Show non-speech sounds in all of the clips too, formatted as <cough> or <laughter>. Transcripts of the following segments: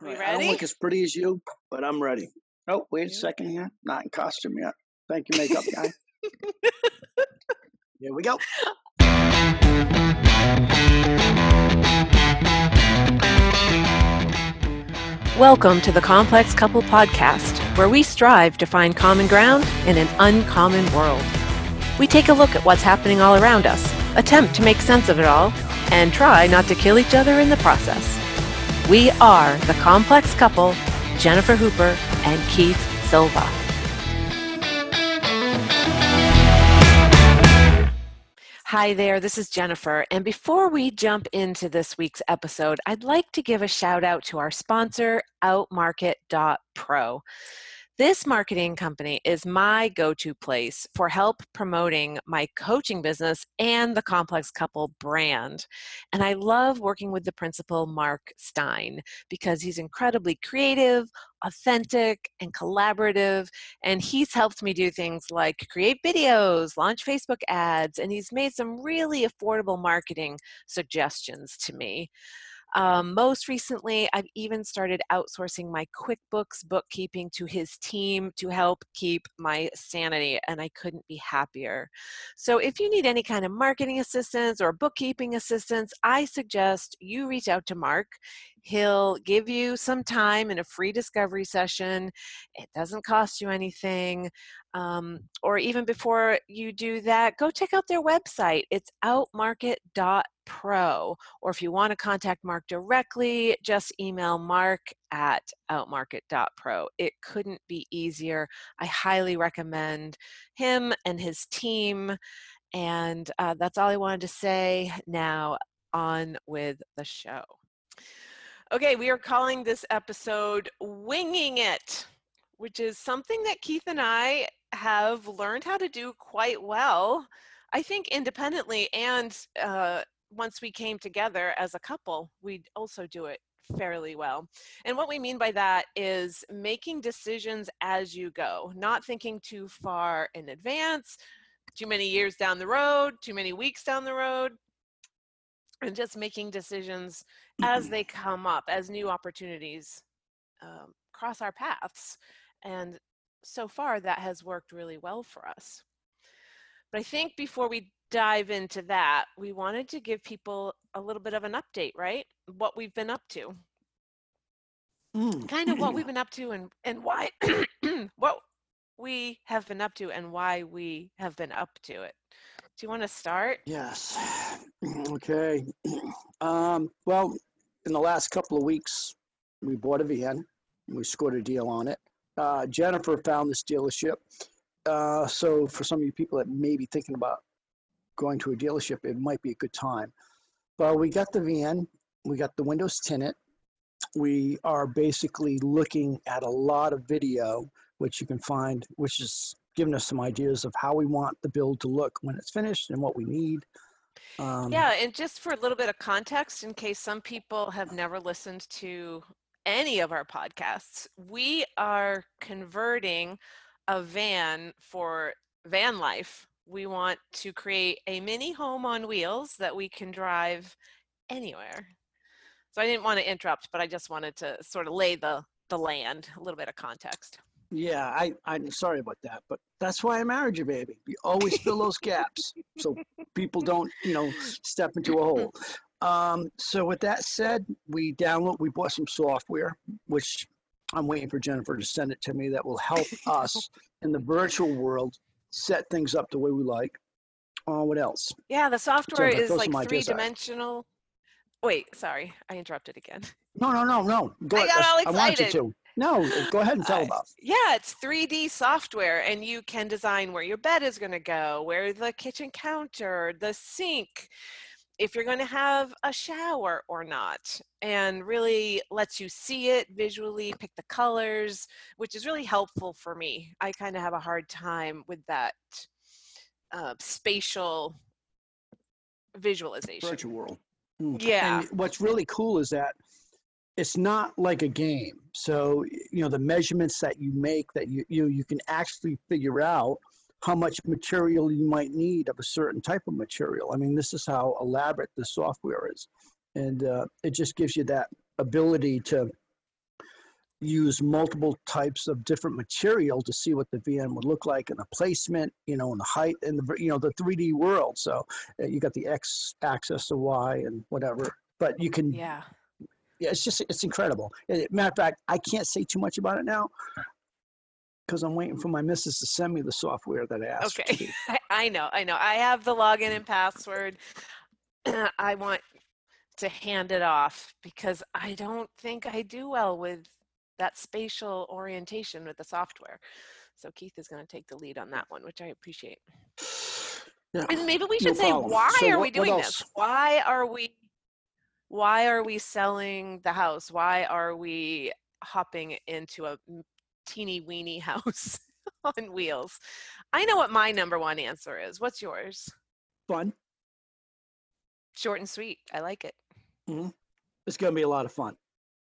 We Right, I ready? don't look as pretty as you, but I'm ready. Oh, wait a second here. Not in costume yet. Thank you, makeup <laughs> guy. Here we go. Welcome to the Complex Couple Podcast, where we strive to find common ground in an uncommon world. We take a look at what's happening all around us, attempt to make sense of it all, and try not to kill each other in the process. We are the Complex Couple, Jennifer Hooper and Keith Silva. Hi there, this is Jennifer. And before we jump into this week's episode, I'd like to give a shout out to our sponsor, Outmarket.pro. This marketing company is my go to place for help promoting my coaching business and the Complex Couple brand. And I love working with the principal, Mark Stein, because he's incredibly creative, authentic, and collaborative. And he's helped me do things like create videos, launch Facebook ads, and he's made some really affordable marketing suggestions to me. Um, most recently, I've even started outsourcing my QuickBooks bookkeeping to his team to help keep my sanity, and I couldn't be happier. So, if you need any kind of marketing assistance or bookkeeping assistance, I suggest you reach out to Mark. He'll give you some time in a free discovery session. It doesn't cost you anything. Um, or even before you do that, go check out their website. It's outmarket.pro. Or if you want to contact Mark directly, just email mark at outmarket.pro. It couldn't be easier. I highly recommend him and his team. And uh, that's all I wanted to say. Now, on with the show. Okay, we are calling this episode Winging It, which is something that Keith and I have learned how to do quite well, I think independently. And uh, once we came together as a couple, we'd also do it fairly well. And what we mean by that is making decisions as you go, not thinking too far in advance, too many years down the road, too many weeks down the road, and just making decisions as they come up, as new opportunities um, cross our paths. And so far, that has worked really well for us. But I think before we dive into that, we wanted to give people a little bit of an update, right? What we've been up to, Mm. kind of what we've been up to, and and why, <clears throat> what we have been up to, and why we have been up to it. Do you want to start? Yes. <clears throat> Okay. <clears throat> Um, well, in the last couple of weeks, we bought a van. We scored a deal on it. Uh, Jennifer found this dealership. Uh, so for some of you people that may be thinking about going to a dealership, it might be a good time. But we got the van. We got the windows tinted. We are basically looking at a lot of video, which you can find, which is giving us some ideas of how we want the build to look when it's finished and what we need. Um, Yeah, and just for a little bit of context, in case some people have never listened to any of our podcasts, we are converting a van for van life. We want to create a mini home on wheels that we can drive anywhere. So I didn't want to interrupt, but I just wanted to sort of lay the the land, a little bit of context. Yeah, I, I'm sorry about that, but that's why I married you, baby. You always fill those gaps so people don't, you know, step into a hole. Um, so with that said, we download, we bought some software, which I'm waiting for Jennifer to send it to me that will help us <laughs> in the virtual world set things up the way we like. Uh, what else? Yeah, the software is like three dimensional. Wait, sorry, I interrupted again. No, no, no, no. Go I ahead. got all I want you excited. to. No, go ahead and tell Uh, about. Yeah, it's 3D software, and you can design where your bed is going to go, where the kitchen counter, the sink, if you're going to have a shower or not, and really lets you see it visually, pick the colors, which is really helpful for me. I kind of have a hard time with that uh, spatial visualization. virtual world. Mm. Yeah. And what's really cool is that it's not like a game. So you know the measurements that you make that you you you can actually figure out how much material you might need of a certain type of material. I mean, this is how elaborate the software is, and uh, it just gives you that ability to use multiple types of different material to see what the VM would look like and the placement, you know, and the height and the you know the 3D world. So uh, you got the X axis, the Y, and whatever. But you can, Yeah. yeah, it's just it's incredible. Matter of fact, I can't say too much about it now because I'm waiting for my missus to send me the software that I asked. Okay. <laughs> I, know, I know. I have the login and password. <clears throat> I want to hand it off because I don't think I do well with that spatial orientation with the software. So Keith is going to take the lead on that one, which I appreciate. Yeah. And maybe we No should say problem. why So are what- we doing this? Why are we why are we selling the house? Why are we hopping into a teeny weeny house <laughs> on wheels? I know what my number one answer is. What's yours? Fun. Short and sweet. I like it. Mm-hmm. It's going to be a lot of fun.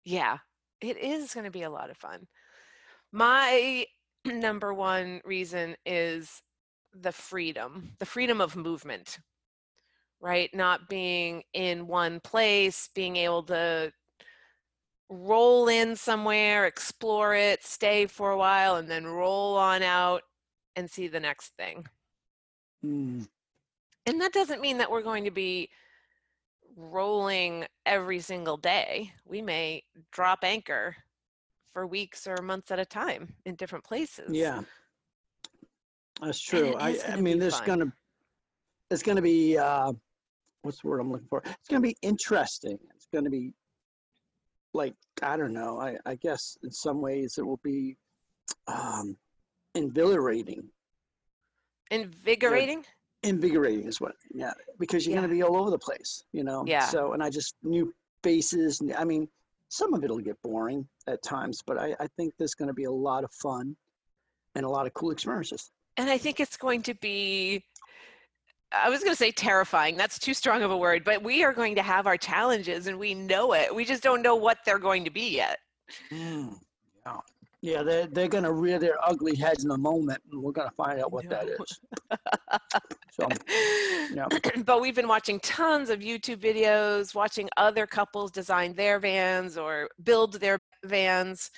Yeah, it is going to be a lot of fun. My <clears throat> number one reason is the freedom, the freedom of movement, right? Not being in one place, being able to roll in somewhere, explore it, stay for a while, and then roll on out and see the next thing. Mm. And that doesn't mean that we're going to be rolling every single day. We may drop anchor for weeks or months at a time in different places. Yeah, that's true. I, I mean, there's fun. gonna, it's gonna be, uh, what's the word I'm looking for? It's gonna be interesting. It's gonna be, like, I don't know. I, I guess in some ways it will be, um, invigorating. Invigorating? Invigorating is what, yeah, because you're Yeah. gonna be all over the place, you know. Yeah. So, and I just new faces. I mean, some of it'll get boring at times, but I, I think there's gonna be a lot of fun and a lot of cool experiences. And I think it's going to be, I was going to say terrifying. That's too strong of a word, but we are going to have our challenges and we know it. We just don't know what they're going to be yet. Mm, yeah, yeah, they're they're gonna rear their ugly heads in a moment, and we're gonna find out what that No. is. <laughs> So, yeah, <clears throat> but we've been watching tons of YouTube videos, watching other couples design their vans or build their vans.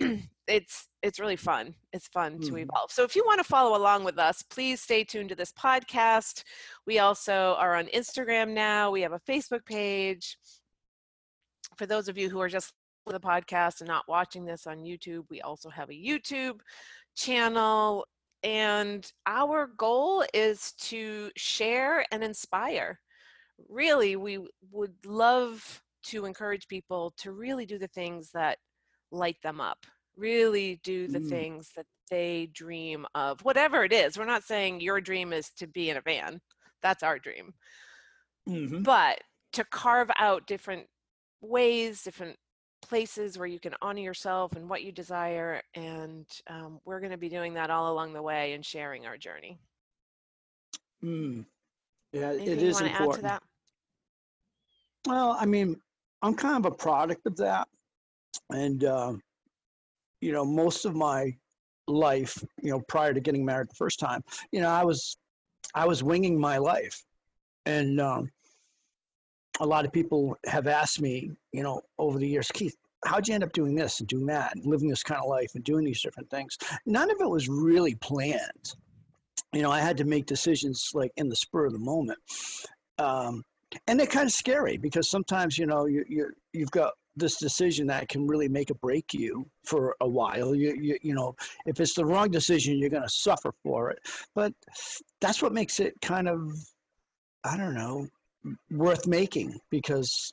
<clears throat> it's it's really fun. It's fun to Mhm. evolve. So if you want to follow along with us, please stay tuned to this podcast. We also are on Instagram now. We have a Facebook page. For those of you who are just with the podcast and not watching this on YouTube, we also have a YouTube channel and our goal is to share and inspire. Really, we would love to encourage people to really do the things that light them up, really do the Mm. things that they dream of, whatever it is. We're not saying your dream is to be in a van, that's our dream. hmm But to carve out different ways, different places where you can honor yourself and what you desire. And um, we're going to be doing that all along the way and sharing our journey. mm. yeah, Anything it is add to important. that? Well, I mean, I'm kind of a product of that, and uh, you know, most of my life, you know, prior to getting married the first time, you know, I was I was winging my life, and um, a lot of people have asked me, you know, over the years, Keith, how'd you end up doing this and doing that and living this kind of life and doing these different things? None of it was really planned. You know, I had to make decisions like in the spur of the moment. Um, and they're kind of scary because sometimes, you know, you, you, you've got this decision that can really make or break you for a while. You, you, you know, if it's the wrong decision, you're going to suffer for it. But that's what makes it kind of, I don't know, worth making because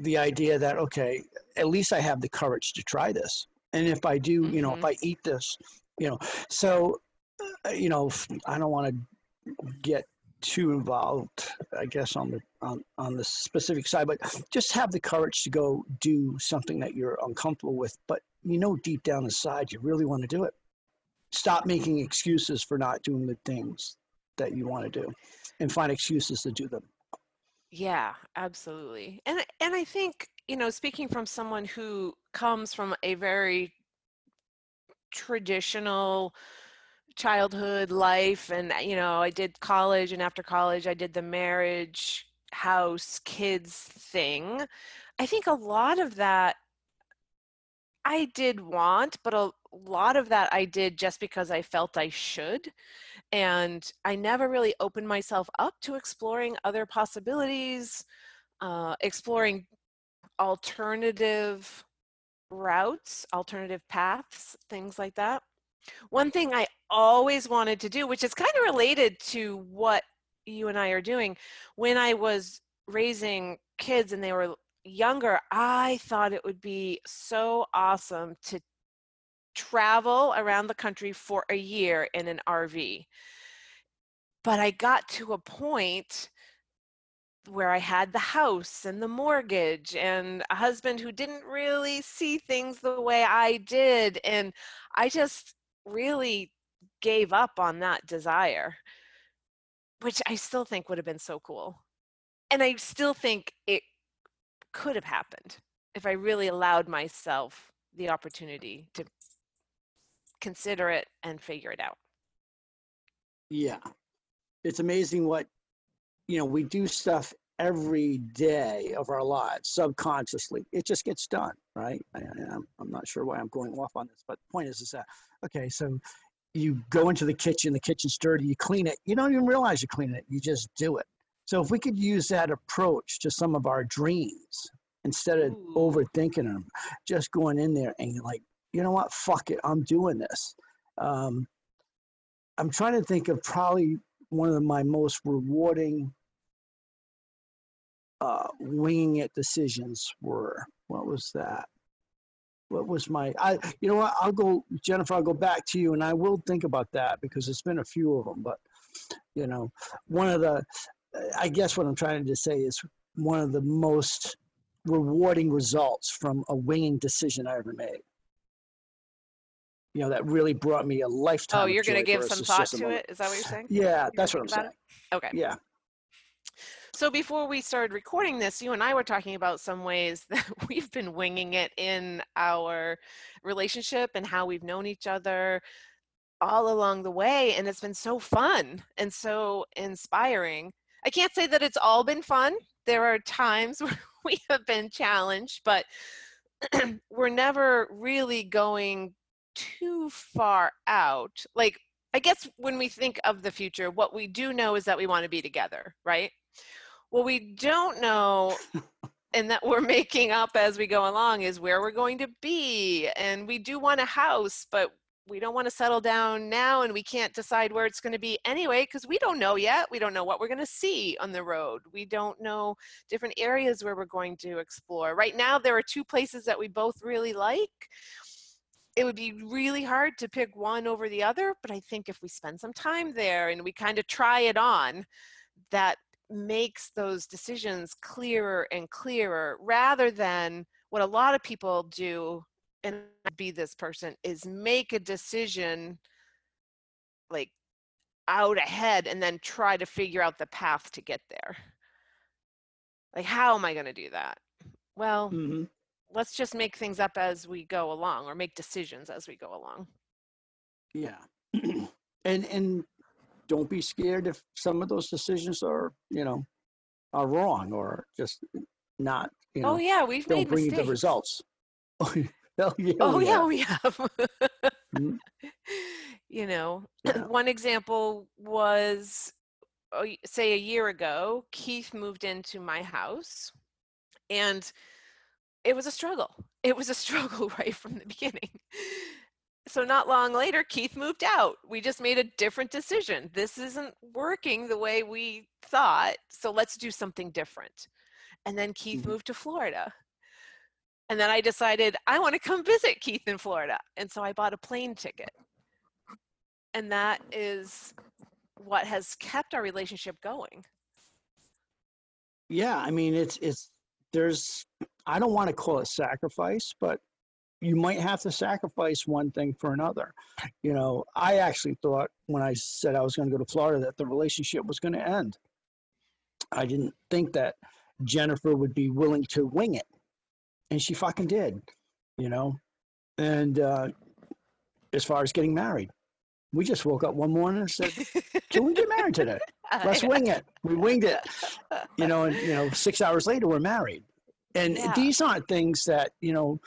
the idea that okay at least i have the courage to try this and if i do you know if Mhm. i eat this you know so uh, you know I don't want to get too involved i guess on the on, on the specific side but just have the courage to go do something that you're uncomfortable with but you know deep down inside you really want to do it stop making excuses for not doing the things that you want to do and find excuses to do them Yeah, absolutely. And and I think, you know, speaking from someone who comes from a very traditional childhood life and uh, you know, I did college and after college I did the marriage, house, kids thing. I think a lot of that I I did want, but a lot of that I did just because I felt I should. And I never really opened myself up to exploring other possibilities, uh, exploring alternative routes, alternative paths, things like that. One thing I always wanted to do, which is kind of related to what you and I are doing, when I was raising kids and they were younger, I thought it would be so awesome to travel around the country for a year in an RV. But I got to a point where I had the house and the mortgage and a husband who didn't really see things the way I did. And I just really gave up on that desire, which I still think would have been so cool. And I still think it could have happened if I really allowed myself the opportunity to consider it and figure it out. Yeah. It's amazing what, you know, we do stuff every day of our lives subconsciously. It just gets done, right? I, am I'm not sure why I'm going off on this, but the point is, is that, okay, so you go into the kitchen, the kitchen's dirty, you clean it. You don't even realize you're cleaning it, you just do it. So if we could use that approach to some of our dreams instead of Ooh. overthinking them, just going in there and like, you know what, fuck it, I'm doing this. Um, I'm trying to think of probably one of my most rewarding uh, winging it decisions were. What was that? What was my? I you know what? I'll go, Jennifer. I'll go back to you, and I will think about that because it's been a few of them. But you know, one of the, I guess what I'm trying to say is one of the most rewarding results from a winging decision I ever made you know, that really brought me a lifetime. Oh, you're going to give some thought to it? Is that what you're saying? Yeah, that's what I'm saying. It? Okay. Yeah. So before we started recording this, you and I were talking about some ways <laughs> that we've been winging it in our relationship and how we've known each other all along the way. And it's been so fun and so inspiring. I can't say that it's all been fun. There are times <laughs> where we have been challenged, but <clears throat> we're never really going too far out. Like, I guess when we think of the future, what we do know is that we want to be together, right? What we don't know and that we're making up as we go along is where we're going to be. And we do want a house, but we don't want to settle down now and we can't decide where it's going to be anyway because we don't know yet. We don't know what we're going to see on the road. We don't know different areas where we're going to explore. Right now, there are two places that we both really like it would be really hard to pick one over the other, but I think if we spend some time there and we kind of try it on, that makes those decisions clearer and clearer rather than what a lot of people do and be this person is make a decision like out ahead and then try to figure out the path to get there. Like, how am I going to do that? Well, mm-hmm let's just make things up as we go along or make decisions as we go along yeah <clears throat> and and don't be scared if some of those decisions are you know are wrong or just not you know oh yeah we've don't made bring mistakes. the results <laughs> oh yeah, oh, we, yeah have. we have mm-hmm. <laughs> you know yeah. <clears throat> one example was oh, say a year ago keith moved into my house and it was a struggle. It was a <laughs> struggle right from the beginning. So, not long later, Keith moved out. We just made a different decision. This isn't working the way we thought, so let's do something different. And then Keith mm-hmm. moved to Florida. And then I decided I want to come visit Keith in Florida. And so I bought a plane ticket. And that is what has kept our relationship going. Yeah, I mean it's it's there's I don't want to call it sacrifice, but you might have to sacrifice one thing for another. You know, I actually thought when I said I was going to go to Florida that the relationship was going to end. I didn't think that Jennifer would be willing to wing it. And she fucking did, you know. And uh, as far as getting married, we just woke up one morning and said, "Can we get married today? <laughs> Let's wing it." We winged it, you know. And you know, six hours later, we're married. And yeah. these aren't things that, you know,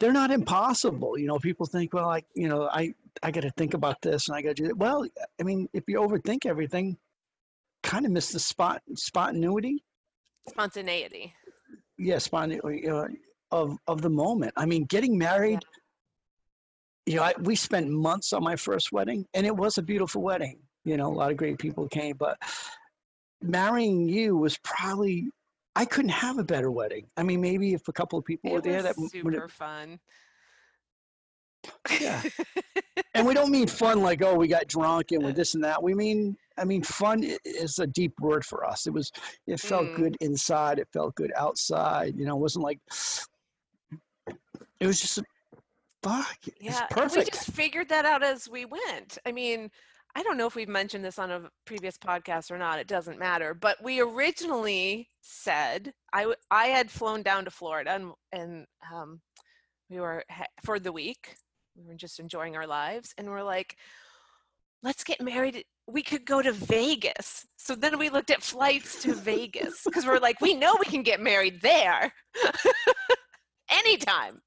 they're not impossible. You know, people think, well, I, you know, I, I got to think about this and I got to do it. Well, I mean, if you overthink everything, kind of miss the spot spontaneity. Spontaneity. Yeah, spontaneity uh, of of the moment. I mean, getting married. You know, I, we spent months on my first wedding, and it was a beautiful wedding. You know, a lot of great people came, but marrying you was probably I couldn't have a better wedding. I mean, maybe if a couple of people It were there, that super would have. fun. Yeah. <laughs> And we don't mean fun like, oh, we got drunk and we're this and that. We mean, I mean, fun is a deep word for us. It was, it felt Mm. good inside. It felt good outside. You know, it wasn't like, it was just, fuck, it's yeah, and we just figured that out as we went. I mean, I don't know if we've mentioned this on a previous podcast or not. It doesn't matter. But we originally said I w- I had flown down to Florida and and um, we were ha- for the week. We were just enjoying our lives, and we're like, let's get married. We could go to Vegas. So then we looked at flights to Vegas because we're like, we know we can get married there. <laughs> anytime.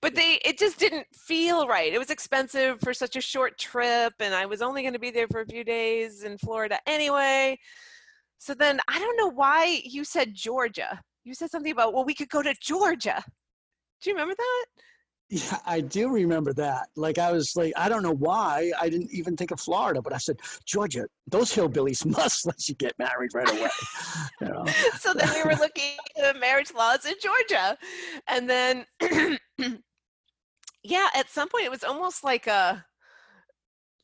But they it just didn't feel right. It was expensive for such a short trip and i was only going to be there for a few days in florida anyway. So then i don't know why you said georgia. You said something about well we could go to georgia. Do you remember that Yeah, I do remember that. Like I was like, I don't know why I didn't even think of Florida, but I said, Georgia, those hillbillies <laughs> must let you get married right away. you know? <laughs> so then we were looking at the marriage laws in georgia and then <clears throat> yeah at some point it was almost like a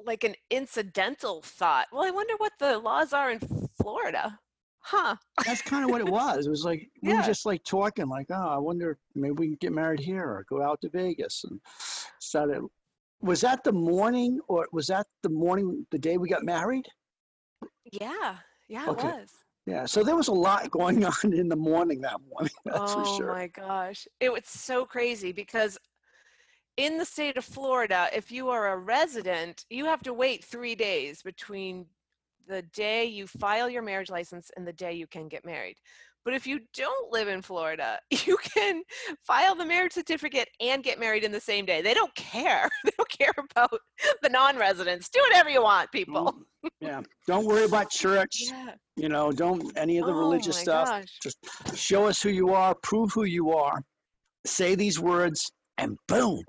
like an incidental thought well i wonder what the laws are in florida huh That's kind of what it was. It was like we Yeah. were just like talking, like, oh, I wonder maybe we can get married here or go out to Vegas and started. Was that the morning, or was that the morning, the day we got married? yeah yeah Okay. it was Yeah. So there was a lot going <laughs> on in the morning that morning. That's oh for sure. my gosh it was so crazy because in the state of florida if you are a resident you have to wait three days between the day you file your marriage license and the day you can get married but if you don't live in florida <laughs> you can file the marriage certificate and get married in the same day they don't care <laughs> they don't care about the non-residents do whatever you want people yeah. Don't worry about church. yeah You know, don't any of the oh religious stuff. gosh. Just show us who you are, prove who you are, say these words, and boom,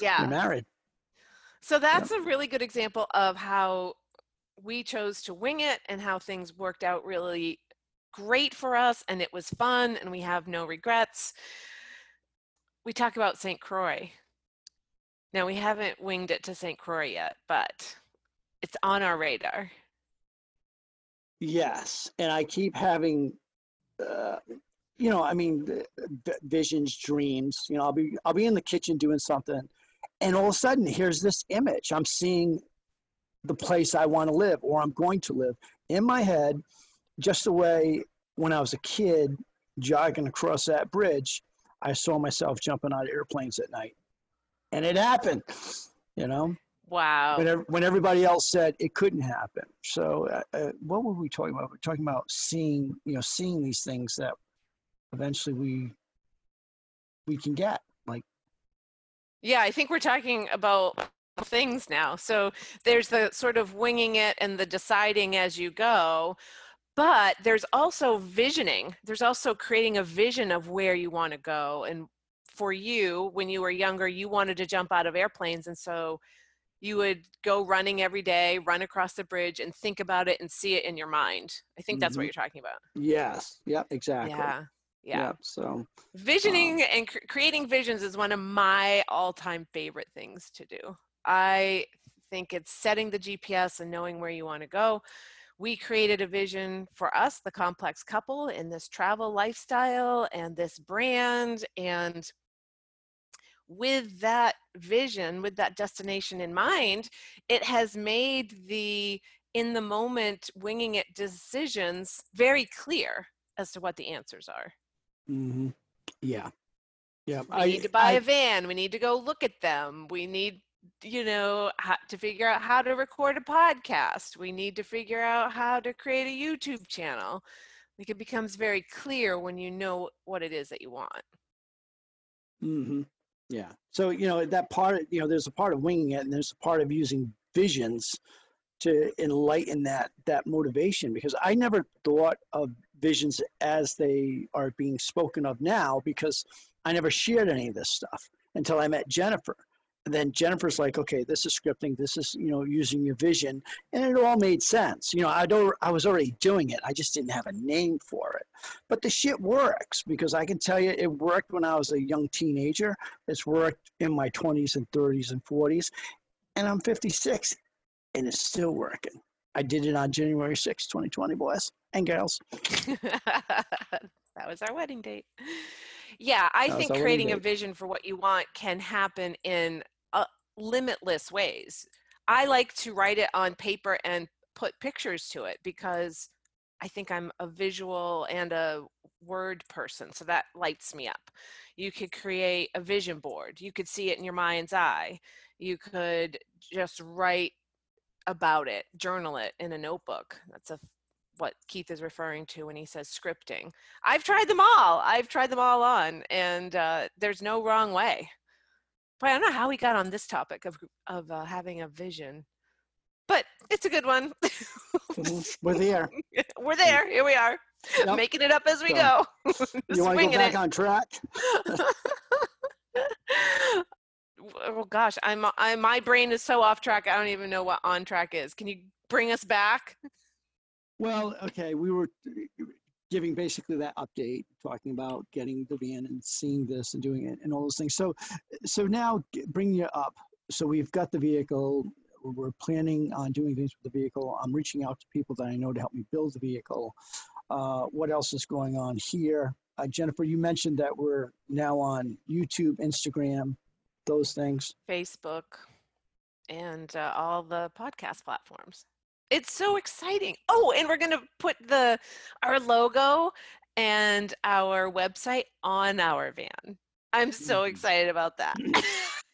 yeah you're married. So that's a really good example of how we chose to wing it and how things worked out really great for us and it was fun and we have no regrets. We talk about St. Croix. Now we haven't winged it to St. Croix yet, but it's on our radar. Yes, and I keep having, uh, you know, I mean, visions, dreams. You know, I'll be I'll be in the kitchen doing something, and all of a sudden, here's this image. I'm seeing the place I want to live, or I'm going to live in my head, just the way when I was a kid jogging across that bridge, I saw myself jumping out of airplanes at night, and it happened. You know, Wow. when, when everybody else said it couldn't happen. So, uh, uh, what were we talking about? We're talking about seeing, you know, seeing these things that eventually we we can get. Like, Yeah, I think we're talking about things now. So there's the sort of winging it and the deciding as you go, but there's also visioning. There's also creating a vision of where you want to go. And for you, when you were younger, you wanted to jump out of airplanes. And so you would go running every day, run across the bridge, and think about it and see it in your mind. I think that's what Mhm. you're talking about. yes, yep, exactly. Yeah. Yeah. Yep, so, Visioning and cr- creating visions is one of my all time favorite things to do. I think it's setting the GPS and knowing where you want to go. We created a vision for us, the complex couple, in this travel lifestyle and this brand. And with that vision, with that destination in mind, it has made the in the moment winging it decisions very clear as to what the answers are. Mm-hmm. yeah, yeah. We need to buy a van. We need to go look at them. We need, you know, to figure out how to record a podcast. We need to figure out how to create a YouTube channel. Like it becomes very clear when you know what it is that you want. hmm Yeah. So, you know, that part, you know, there's a part of winging it and there's a part of using visions to enlighten that that motivation because I never thought of visions as they are being spoken of now because I never shared any of this stuff until I met Jennifer. And then Jennifer's like, okay, this is scripting, this is, you know, using your vision. And it all made sense. You know, I don't I was already doing it. I just didn't have a name for it. But the shit works because I can tell you it worked when I was a young teenager. It's worked in my 20s and 30s and 40s. And I'm 56 and it's still working. I did it on January 6, 2020, boys and girls. <laughs> that was our wedding date. Yeah, I think creating a vision for what you want can happen in uh, limitless ways. I like to write it on paper and put pictures to it because I think I'm a visual and a word person, so that lights me up. You could create a vision board. You could see it in your mind's eye. You could just write about it, journal it in a notebook. That's a what Keith is referring to when he says scripting. I've tried them all. I've tried them all on, and uh, there's no wrong way. But I don't know how we got on this topic of of uh, having a vision, but it's a good one. <laughs> We're there. We're there. Here we are, Yep. making it up as we So, go. <laughs> You want to go back it. on track? <laughs> oh gosh, I'm, I, my brain is so off track. I don't even know what on track is. Can you bring us back? Well, okay, we were giving basically that update, talking about getting the van and seeing this and doing it and all those things. So, so now bringing you up. So we've got the vehicle. We're planning on doing things with the vehicle. I'm reaching out to people that I know to help me build the vehicle. Uh, what else is going on here? Uh, Jennifer, you mentioned that we're now on YouTube, Instagram, those things. Facebook and uh, all the podcast platforms. It's so exciting. Oh, and we're going to put the our logo and our website on our van. I'm so Mhm. excited about that. <clears throat>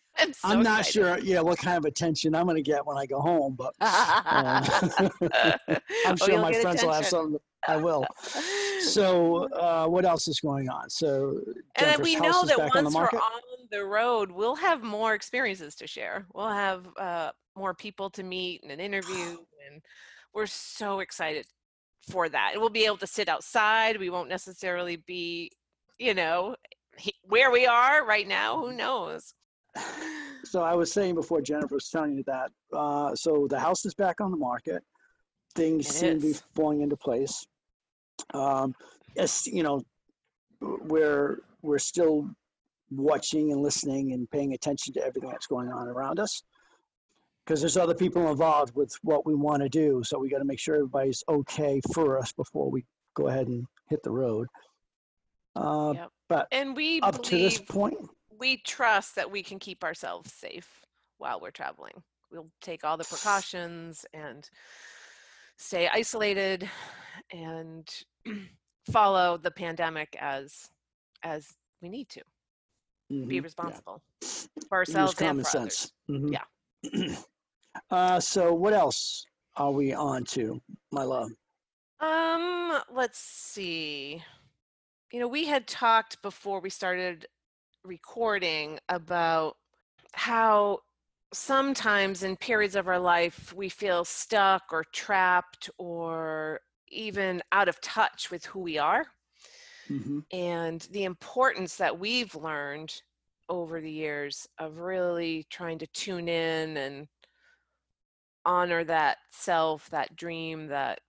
<laughs> I'm so I'm not excited. sure, yeah, what kind of attention I'm going to get when I go home, but um, <laughs> I'm <laughs> Oh, sure you'll my friends will have some. I will. So, uh, what else is going on? So, and we know that back on once we're on the road, we'll have more experiences to share. We'll have uh, more people to meet and an interview, and we're so excited for that. And we'll be able to sit outside. We won't necessarily be, you know, he- where we are right now. Who knows? <sighs> So, I was saying before Jennifer was telling you that. Uh, so, the house is back on the market. Things It seem to be falling into place. Um, as you know, we're we're still watching and listening and paying attention to everything that's going on around us because there's other people involved with what we want to do so we got to make sure everybody's okay for us before we go ahead and hit the road uh, Yep. but And we up to this point we trust that we can keep ourselves safe while we're traveling. We'll take all the precautions and stay isolated and <clears throat> follow the pandemic as as we need to mhm, be yeah, responsible for ourselves and common for sense others. Mhm. Yeah. <clears throat> uh, so what else are we on to my love? Um, let's see. You know, we had talked before we started recording about how sometimes in periods of our life we feel stuck or trapped or even out of touch with who we are. Hmm and the importance that we've learned over the years of really trying to tune in and honor that self, that dream, that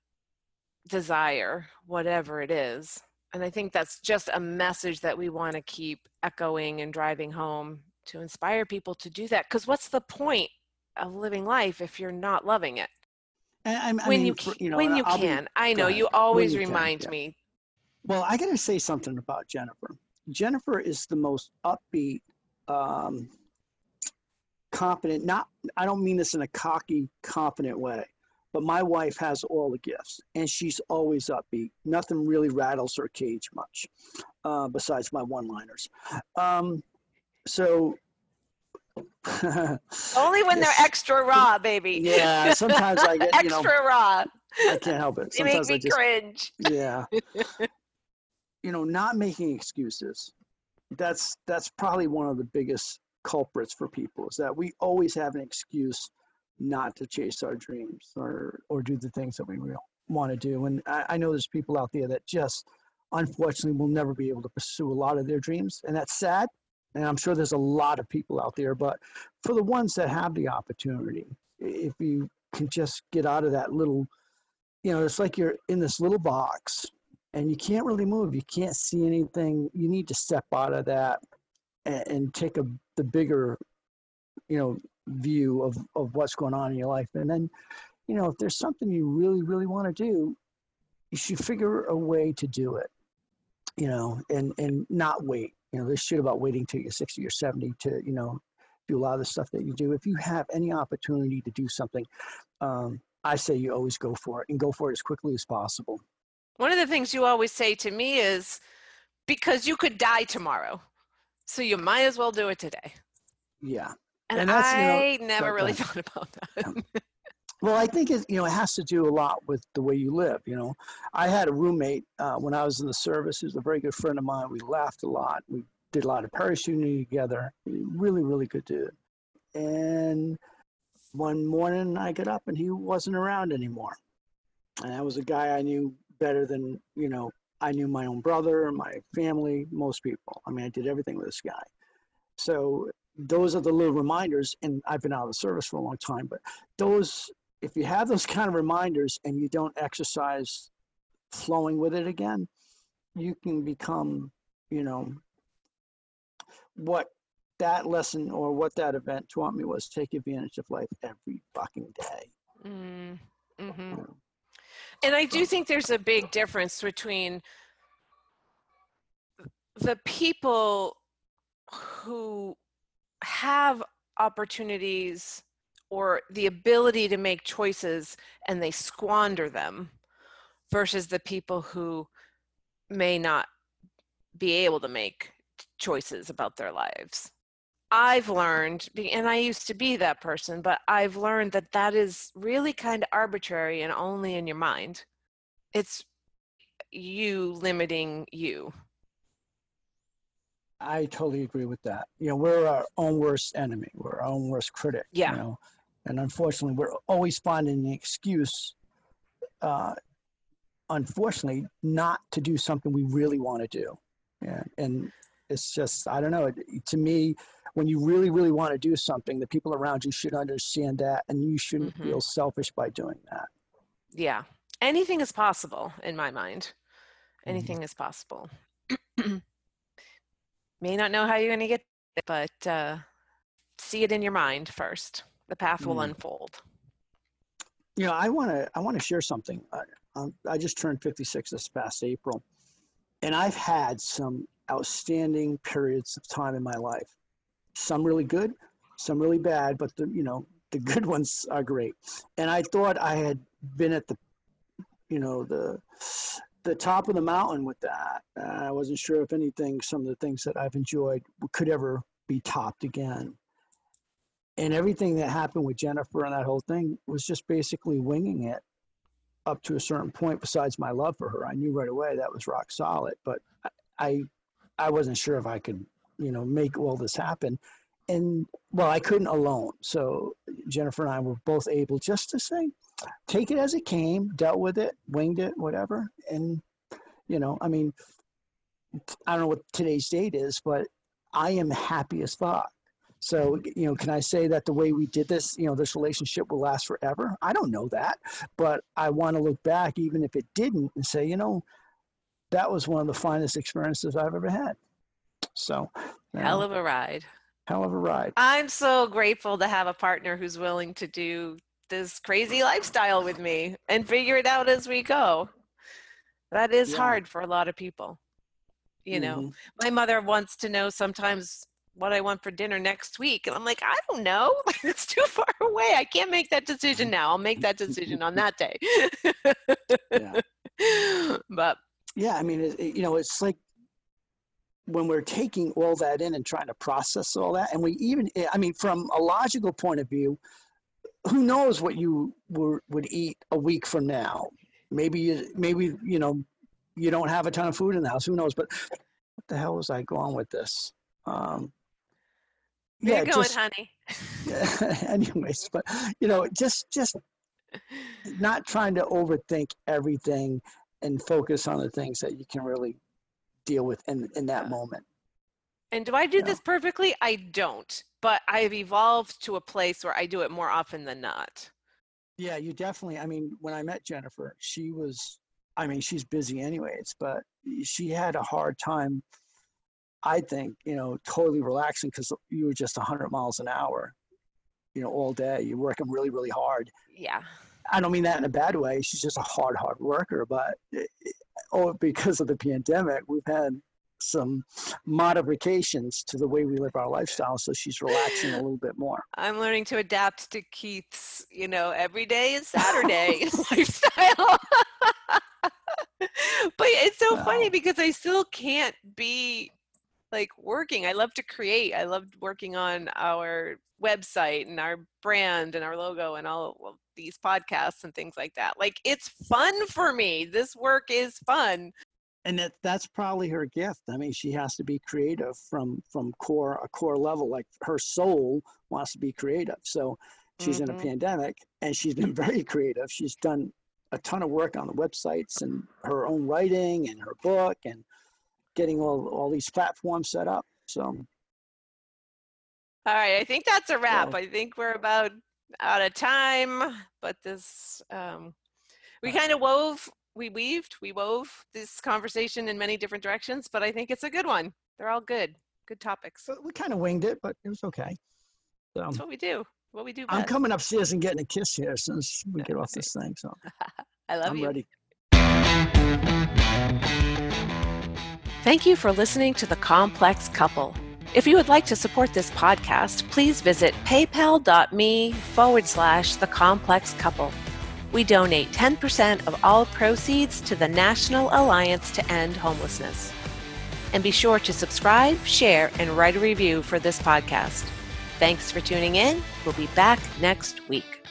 desire, whatever it is. And I think that's just a message that we want to keep echoing and driving home to inspire people to do that. Because what's the point of living life if you're not loving it? I, I when mean, you can, you know when you I'll be- I know you always you can, remind yeah. me. Well, I got to say something about Jennifer. Jennifer is the most upbeat, um, confident. Not, I don't mean this in a cocky, confident way, but my wife has all the gifts, and she's always upbeat. Nothing really rattles her cage much, uh, besides my one-liners. Um, so. <laughs> Only when they're extra raw, baby. Yeah, sometimes I get, <laughs> you know, extra raw. I can't help it. They make me I just cringe. yeah you know not making excuses that's that's probably one of the biggest culprits for people is that we always have an excuse not to chase our dreams or or do the things that we real want to do. And I, I know there's people out there that just unfortunately will never be able to pursue a lot of their dreams, and that's sad. And I'm sure there's a lot of people out there, but for the ones that have the opportunity, if you can just get out of that little, you know, it's like you're in this little box and you can't really move. You can't see anything. You need to step out of that and, take a the bigger, you know, view of of what's going on in your life. And then, you know, if there's something you really really want to do, you should figure a way to do it. You know, and and not wait. You know, this shit about waiting till you're 60 or 70 to, you know, do a lot of the stuff that you do. If you have any opportunity to do something, um, I say you always go for it and go for it as quickly as possible. One of the things you always say to me is because you could die tomorrow. So you might as well do it today. Yeah. And, And that's, you know, I never really that. <laughs> thought about that. Well, I think it, you know, it has to do a lot with the way you live. You know, I had a roommate uh, when I was in the service. He was a very good friend of mine. We laughed a lot. We did a lot of parachuting together. Really, really good dude. And one morning I got up and he wasn't around anymore. And that was a guy I knew better than, you know, I knew my own brother, my family, most people. I mean, I did everything with this guy. So those are the little reminders. And I've been out of the service for a long time, but those, if you have those kind of reminders and you don't exercise flowing with it again, you can become, you know, what that lesson or what that event taught me was take advantage of life every fucking day. Mm, hmm you know. And I do think there's a big difference between the people who have opportunities or the ability to make choices and they squander them versus the people who may not be able to make choices about their lives. I've learned, and I used to be that person, but I've learned that that is really kind of arbitrary and only in your mind. It's you limiting you. I totally agree with that. You know, we're our own worst enemy. We're our own worst critic. Yeah. You know, and unfortunately, we're always finding an excuse. Uh, unfortunately, not to do something we really want to do. Yeah, and it's just I don't know. It, to me, when you really, really want to do something, the people around you should understand that, and you shouldn't Mhm. feel selfish by doing that. Yeah. Anything is possible in my mind. Anything is possible. <clears throat> May not know how you're going to get it, but uh, see it in your mind first. The path will Mm. unfold. You know, I want to I want to share something. I, um, I just turned 56 this past April, and I've had some outstanding periods of time in my life. Some really good, some really bad, but the you know the good <laughs> ones are great. And I thought I had been at the, you know the the top of the mountain with that. Uh, I wasn't sure if anything, some of the things that I've enjoyed could ever be topped again and everything that happened with Jennifer and that whole thing was just basically winging it up to a certain point. Besides my love for her, I knew right away that was rock solid. But I, I wasn't sure if I could, you know, make all this happen. And well, I couldn't alone. So Jennifer and I were both able just to say, take it as it came, dealt with it, winged it, whatever. And you know, I mean, I don't know what today's date is, but I am happy as fuck. So, you know, can I say that the way we did this, you know, this relationship will last forever? I don't know that, but I want to look back, even if it didn't, and say, you know, that was one of the finest experiences I've ever had. So, Hell of a ride. hell of a ride. I'm so grateful to have a partner who's willing to do this crazy lifestyle with me and figure it out as we go. That is Yeah. hard for a lot of people. You know, Mhm. my mother wants to know sometimes what I want for dinner next week. And I'm like, I don't know. <laughs> It's too far away. I can't make that decision now. I'll make that decision on that day. <laughs> Yeah. <laughs> But Yeah, I mean, it- you know, it's like when we're taking all that in and trying to process all that, and we even, I mean, from a logical point of view, who knows what you were, would eat a week from now? Maybe, you, maybe you know, you don't have a ton of food in the house. Who knows? But what the hell was I going with this? Um, Where you going, <laughs> honey? anyways, but you know, just just not trying to overthink everything and focus on the things that you can really deal with in in that moment. And do I do this perfectly? I don't, but I've evolved to a place where I do it more often than not. Yeah, you definitely. I mean, when I met Jennifer, she was. I mean, she's busy anyways, but she had a hard time. I think you know, totally relaxing because you were just 100 miles an hour, you know, all day. You're working really, really hard. Yeah. I don't mean that in a bad way. She's just a hard, hard worker. But eh, eh, oh, because of the pandemic, we've had some modifications to the way we live our lifestyle so she's relaxing a little bit more <laughs> i'm learning to adapt to keith's you know every day is <laughs> saturday <laughs> lifestyle but it's so wow. funny because i still can't be like working i love to create i loved working on our website and our brand and our logo and all of these podcasts and things like that like it's fun for me this work is fun and that that's probably her gift i mean she has to be creative from from core a core level like her soul wants to be creative so she's mm-hmm. in a mm-hmm. pandemic and she's been <laughs> very creative she's done a ton of work on the websites and her own writing and her book and getting all all these platforms set up so all right i think that's a wrap i think we're about out of time but this um we kind of wove we weaved, we wove this conversation in many different directions, but I think it's a good one. They're all good, good topics. So we kind of winged it, but it was okay. So, That's what we do. What we do. Best. I'm coming upstairs and getting a kiss here since we get off <laughs> this thing. So I love I'm you. ready. Thank you for listening to The Complex Couple. If you would like to support this podcast, please visit paypal.me forward slash The Complex Couple. We donate 10% of all proceeds to the National Alliance to End Homelessness. And be sure to subscribe, share, and write a review for this podcast. Thanks for tuning in. We'll be back next week.